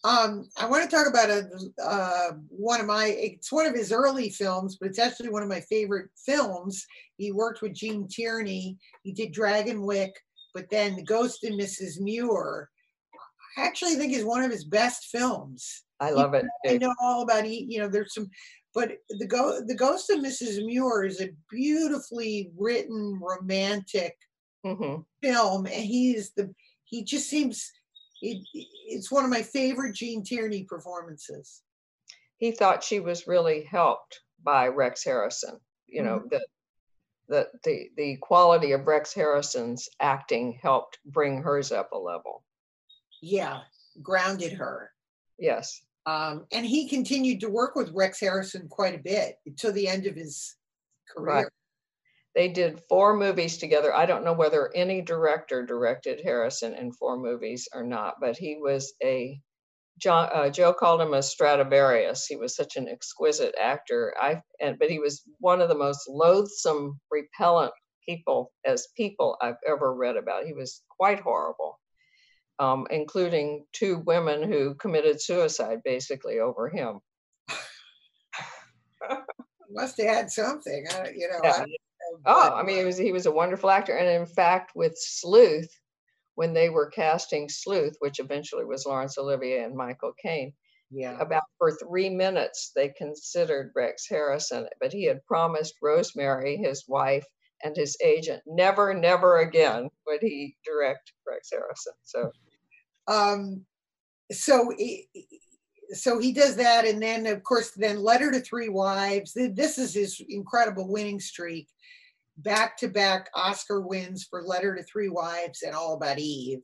Um, I want to talk about a uh, one of my. It's one of his early films, but it's actually one of my favorite films. He worked with Gene Tierney. He did Dragonwyck, but then The Ghost and Mrs. Muir. I actually think is one of his best films. I love it. I know all about You know, there's some, but the go the Ghost of Mrs. Muir is a beautifully written romantic mm-hmm. film, and he's the he just seems it, it's one of my favorite Gene Tierney performances. He thought she was really helped by Rex Harrison. You know mm-hmm. that that the the quality of Rex Harrison's acting helped bring hers up a level. Yeah, grounded her. Yes. Um, and he continued to work with Rex Harrison quite a bit until the end of his career. Right. They did four movies together. I don't know whether any director directed Harrison in four movies or not, but he was a John, uh, Joe called him a Stradivarius. He was such an exquisite actor. I and but he was one of the most loathsome, repellent people as people I've ever read about. He was quite horrible, um, including two women who committed suicide basically over him. <laughs> Must have had something, uh, you know. Yeah. I, oh, I mean, he was he was a wonderful actor, and in fact, with Sleuth, when they were casting Sleuth, which eventually was Laurence Olivier and Michael Caine. Yeah. About for three minutes, they considered Rex Harrison, but he had promised Rosemary, his wife, and his agent, never, never again would he direct Rex Harrison. So, um, so he, so he does that, and then of course, then Letter to Three Wives. This is his incredible winning streak back to back Oscar wins for Letter to Three Wives and All About Eve.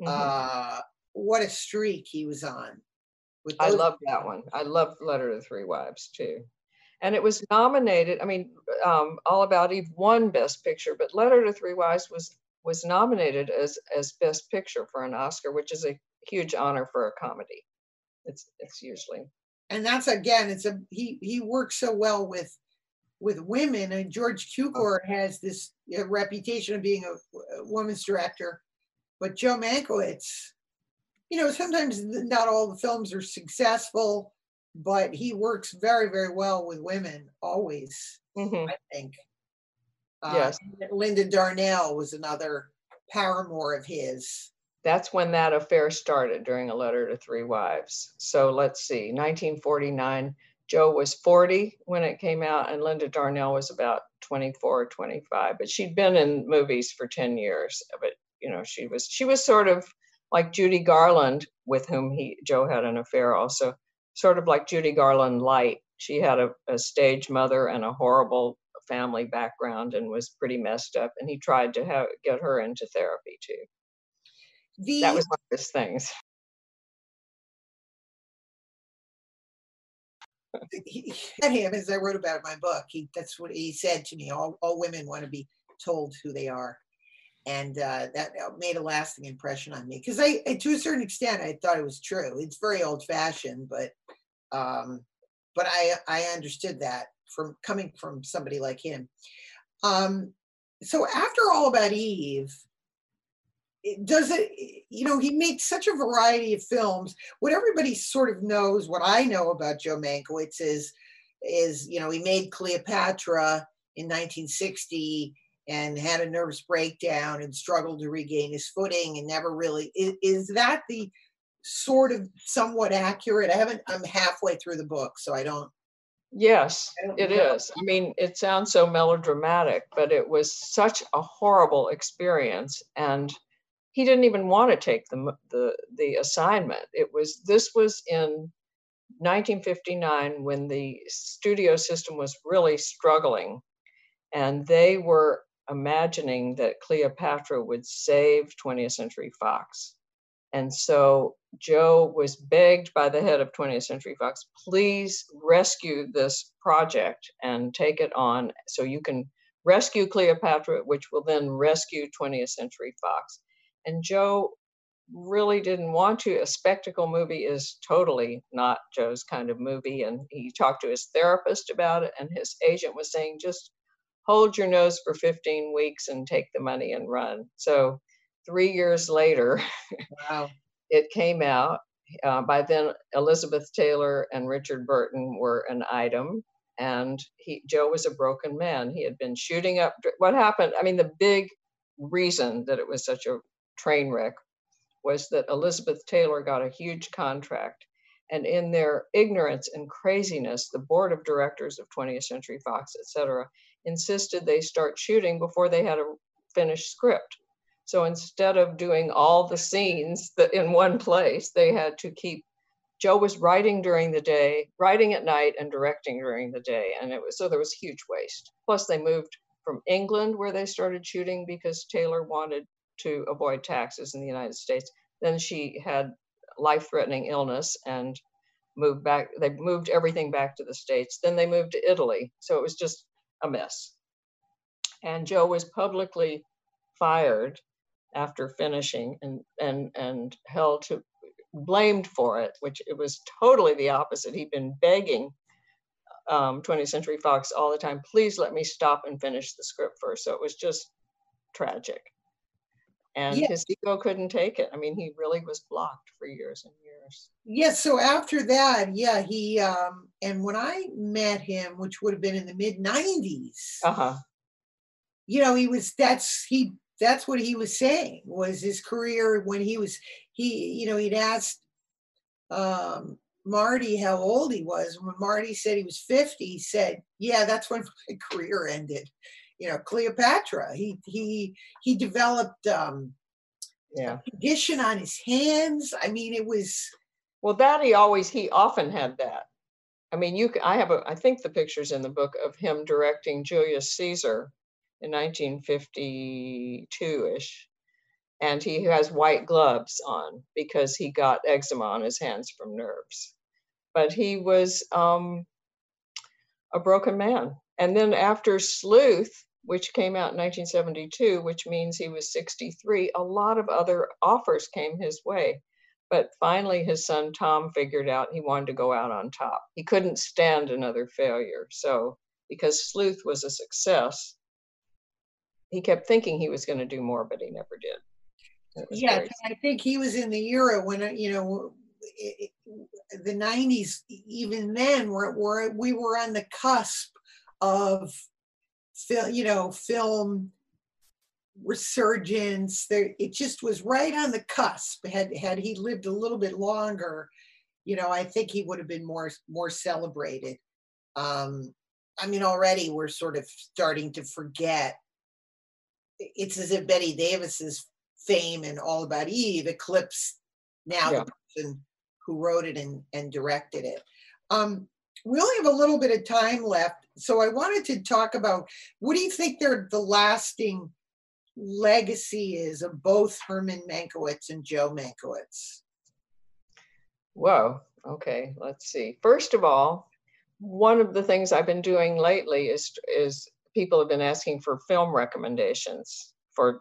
Mm-hmm. Uh, what a streak he was on. I love that one. I love Letter to Three Wives too. And it was nominated. I mean, um, All About Eve won Best Picture, but Letter to Three Wives was was nominated as as Best Picture for an Oscar, which is a huge honor for a comedy. It's it's usually. And that's again, it's a he he works so well with with women. And George Cukor has this uh, reputation of being a, a woman's director, but Joe Mankiewicz, you know, sometimes not all the films are successful, but he works very, very well with women always. Mm-hmm. I think. Uh, yes. Linda Darnell was another paramour of his. That's when that affair started during A Letter to Three Wives. So let's see, 1949. Joe was 40 when it came out, and Linda Darnell was about 24 or 25. But she'd been in movies for 10 years. But you know, she was she was sort of like Judy Garland, with whom he Joe had an affair also, sort of like Judy Garland light. She had a, a stage mother and a horrible family background and was pretty messed up. And he tried to have, get her into therapy too. The, that was one of his things. <laughs> he, him as I wrote about in my book. He that's what he said to me. All all women want to be told who they are, and uh, that made a lasting impression on me because I, to a certain extent, I thought it was true. It's very old fashioned, but um, but I I understood that from coming from somebody like him. Um, so after All About Eve, does it you know he makes such a variety of films what everybody sort of knows what i know about joe mankiewicz is is you know he made cleopatra in 1960 and had a nervous breakdown and struggled to regain his footing and never really is, is that the sort of somewhat accurate i haven't i'm halfway through the book so i don't Yes, it is. I mean, it sounds so melodramatic, but it was such a horrible experience. And he didn't even want to take the, the the assignment. It was this was in 1959 when the studio system was really struggling and they were imagining that Cleopatra would save 20th Century Fox. And so Joe was begged by the head of 20th Century Fox, please rescue this project and take it on so you can rescue Cleopatra, which will then rescue 20th Century Fox. And Joe really didn't want to. A spectacle movie is totally not Joe's kind of movie. And he talked to his therapist about it, and his agent was saying, just hold your nose for 15 weeks and take the money and run. So three years later, wow. <laughs> it came out. Uh, by then, Elizabeth Taylor and Richard Burton were an item, and he Joe was a broken man. He had been shooting up. What happened? I mean, the big reason that it was such a train wreck was that Elizabeth Taylor got a huge contract. And in their ignorance and craziness, the board of directors of 20th Century Fox, et cetera, insisted they start shooting before they had a finished script. So instead of doing all the scenes <laughs> that in one place, they had to keep. Joe was writing during the day, writing at night, and directing during the day, and it was so there was huge waste. Plus, they moved from England where they started shooting because Taylor wanted to avoid taxes in the United States. Then she had life-threatening illness and moved back. They moved everything back to the States. Then they moved to Italy. So it was just a mess. And Joe was publicly fired after finishing and and and held to blamed for it, which it was totally the opposite. He'd been begging um, 20th Century Fox all the time, please let me stop and finish the script first. So it was just tragic. And yeah. his ego couldn't take it. I mean, he really was blocked for years and years. Yes. So after that, yeah, he, um, and when I met him, which would have been in the mid 90s, uh-huh. you know, he was, that's, he that's what he was saying was his career when he was he you know he'd asked um, marty how old he was when marty said he was 50 he said yeah that's when <laughs> my career ended you know cleopatra. He he he developed um yeah. condition on his hands. I mean it was well that he always he often had that. I mean you i have a i think the pictures in the book of him directing julius caesar in 1952-ish and he has white gloves on because he got eczema on his hands from nerves. But he was um, a broken man. And then after sleuth which came out in 1972 which means he was 63 a lot of other offers came his way but finally his son tom figured out he wanted to go out on top he couldn't stand another failure so because sleuth was a success he kept thinking he was going to do more, but he never did. Yeah, I think he was in the era when uh, you know it, the '90s. Even then, were, were we were on the cusp of film, you know, film resurgence. There, it just was right on the cusp. Had had he lived a little bit longer, you know, I think he would have been more more celebrated. Um, I mean, already we're sort of starting to forget it's as if Bette Davis's fame and All About Eve eclipsed now yeah. the person who wrote it and, and directed it. Um, we only have a little bit of time left, so I wanted to talk about what do you think they're the lasting legacy is of both Herman Mankiewicz and Joe Mankiewicz? Whoa. Okay, let's see. First of all, one of the things I've been doing lately is is people have been asking for film recommendations for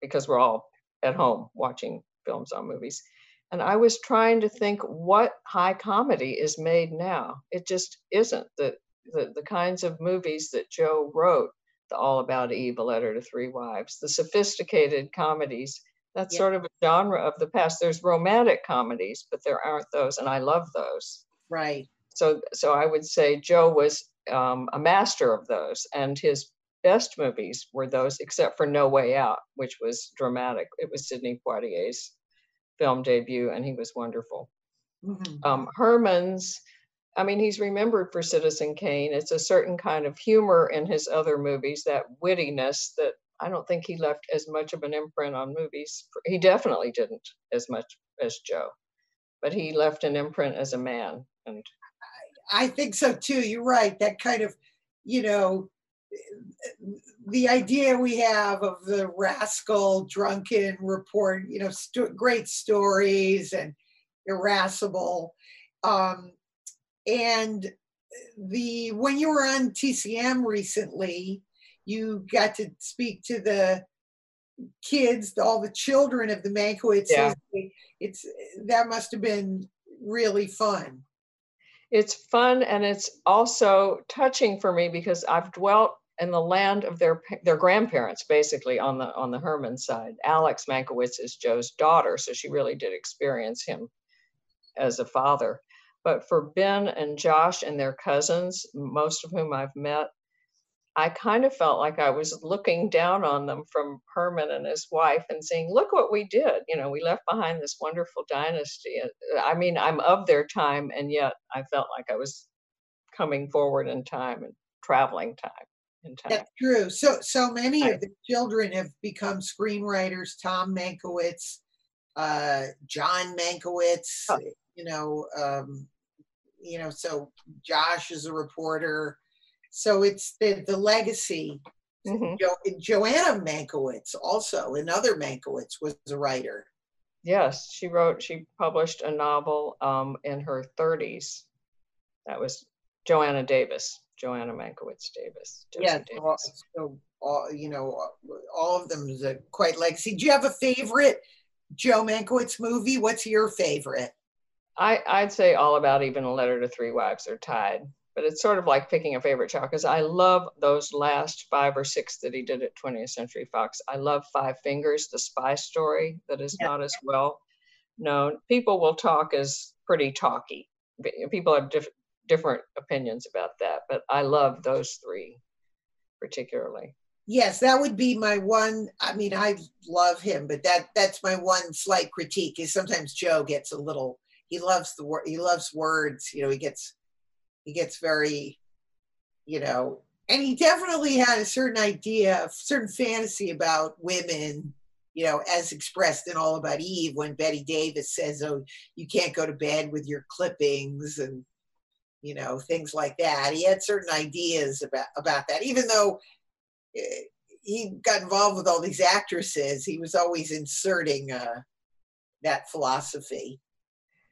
because we're all at home watching films on movies. And I was trying to think what high comedy is made now. It just isn't the the, the kinds of movies that Joe wrote, the All About Eve, A Letter to Three Wives, the sophisticated comedies. That's sort of a genre of the past. There's romantic comedies, but there aren't those, and I love those. Right. So so I would say Joe was um, a master of those, and his best movies were those, except for No Way Out, which was dramatic. It was Sidney Poitier's film debut, and he was wonderful. Mm-hmm. Um, Herman's, I mean, he's remembered for Citizen Kane. It's a certain kind of humor in his other movies, that wittiness that I don't think he left as much of an imprint on movies. He definitely didn't as much as Joe. but he left an imprint as a man. And I think so too. You're right. That kind of, you know, the idea we have of the rascal drunken report, you know, st- great stories and irascible. Um, and the when you were on TCM recently, you got to speak to the kids, all the children of the Mankiewicz. Yeah. It's that must have been really fun. It's fun and it's also touching for me because I've dwelt in the land of their their grandparents, basically on the on the Herman side. Alex Mankiewicz is Joe's daughter, so she really did experience him as a father. But for Ben and Josh and their cousins, most of whom I've met, I kind of felt like I was looking down on them from Herman and his wife and saying, Look what we did. You know, we left behind this wonderful dynasty. Uh, I mean, I'm of their time, and yet I felt like I was coming forward in time and traveling time. That's true. So, so many I, of the children have become screenwriters. Tom Mankiewicz, uh, John Mankiewicz, oh. you know, um, you know, so Josh is a reporter. So it's the, the legacy. Mm-hmm. Jo- Joanna Mankiewicz, also another Mankiewicz, was a writer. Yes, she wrote, she published a novel um, in her 30s. That was Joanna Davis, Joanna Mankiewicz Davis. yeah, Davis. so all, you know, all of them is a quite legacy. Do you have a favorite Joe Mankiewicz movie? What's your favorite? I, I'd say all about even a letter to three wives are tied, but it's sort of like picking a favorite child because I love those last five or six that he did at 20th Century Fox. I love Five Fingers, the spy story that is yeah. not as well known. People will talk as pretty talky. People have diff- different opinions about that, but I love those three particularly. Yes, that would be my one. I mean, I love him, but that that's my one slight critique is sometimes Joe gets a little he loves the word he loves words you know he gets he gets very you know and he definitely had a certain idea a certain fantasy about women you know as expressed in all about eve when Bette davis says oh you can't go to bed with your clippings and you know things like that. He had certain ideas about about that. Even though eh, he got involved with all these actresses he was always inserting uh, that philosophy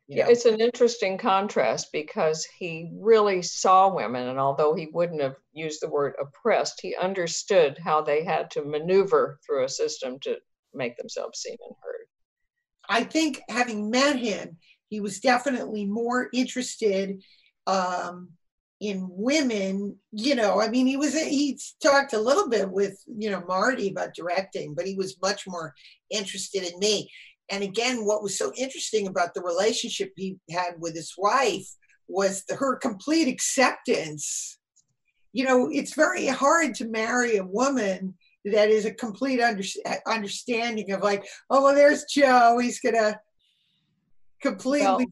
yeah, it's an interesting contrast because he really saw women, and although he wouldn't have used the word oppressed, he understood how they had to maneuver through a system to make themselves seen and heard. I think having met him, he was definitely more interested um, in women. You know, I mean, he was he talked a little bit with you know Marty about directing, but he was much more interested in me. And again, what was so interesting about the relationship he had with his wife was the, her complete acceptance. You know, it's very hard to marry a woman that is a complete under, understanding of like, oh well, there's Joe. He's gonna completely well,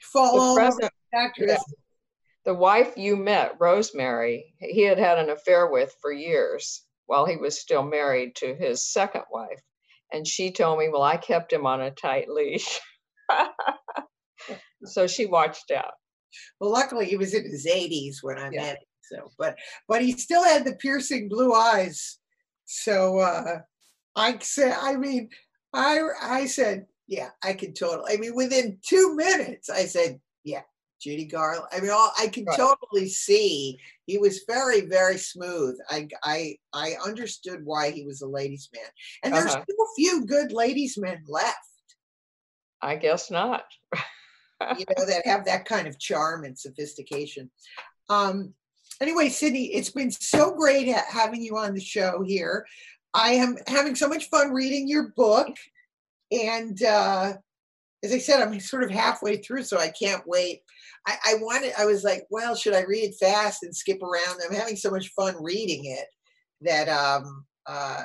fall over actress. Yeah. The wife you met, Rosemary, he had had an affair with for years while he was still married to his second wife. And she told me, well, I kept him on a tight leash. <laughs> so she watched out. Well, luckily he was in his 80s when I yeah. met him. So, but but he still had the piercing blue eyes. So uh I said, I mean, I I said, yeah, I can totally. I mean, within two minutes, I said, yeah, Judy Garland. I mean, all, I can right. totally see he was very, very smooth. I, I, I understood why he was a ladies' man, and there's uh-huh. few good ladies' men left. I guess not. <laughs> you know that have that kind of charm and sophistication. Um, anyway, Sydney, it's been so great having you on the show here. I am having so much fun reading your book, and uh, as I said, I'm sort of halfway through, so I can't wait I, I wanted, I was like, well, should I read it fast and skip around? I'm having so much fun reading it that, um, uh,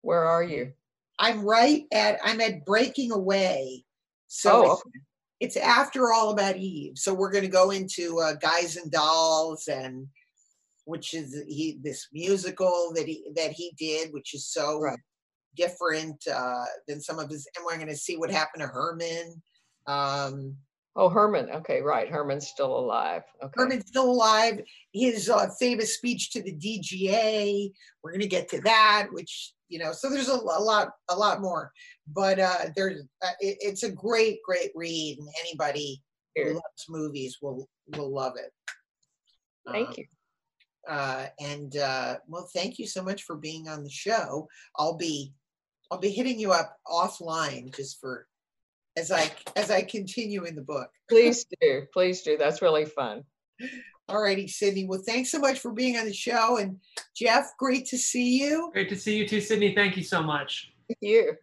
where are you? I'm right at, I'm at Breaking Away. So oh, okay. it's, it's, after All About Eve. So we're going to go into uh, Guys and Dolls and, which is he this musical that he that he did, which is so right. Different uh, than some of his. And we're going to see what happened to Herman Um, oh, Herman. Okay, right. Herman's still alive. Okay. Herman's still alive. His uh, famous speech to the DGA. We're going to get to that, which you know. So there's a, a lot, a lot more. But uh, there's, uh, it, it's a great, great read, and anybody who loves movies will will love it. Thank um, you. Uh, and uh, well, thank you so much for being on the show. I'll be I'll be hitting you up offline just for as I as I continue in the book. <laughs> Please do, please do. That's really fun. All righty, Sydney. Well, thanks so much for being on the show. And Jeff, great to see you. Great to see you too, Sydney. Thank you so much. Thank you.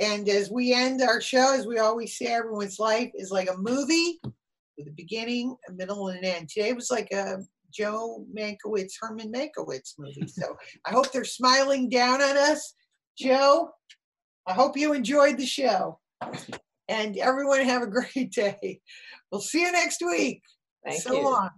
And as we end our show, as we always say, everyone's life is like a movie with a beginning, a middle, and an end. Today was like a Joe Mankiewicz, Herman Mankiewicz movie. So <laughs> I hope they're smiling down on us. Joe, I hope you enjoyed the show. And everyone have a <laughs> great day. We'll see you next week. Thank so you. long.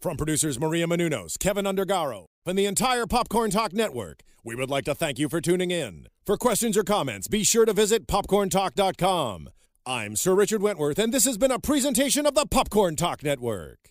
From producers Maria Menounos, Kevin Undergaro, and the entire Popcorn Talk Network, we would like to thank you for tuning in. For questions or comments, be sure to visit popcorntalk.com. I'm Sir Richard Wentworth, and this has been a presentation of the Popcorn Talk Network.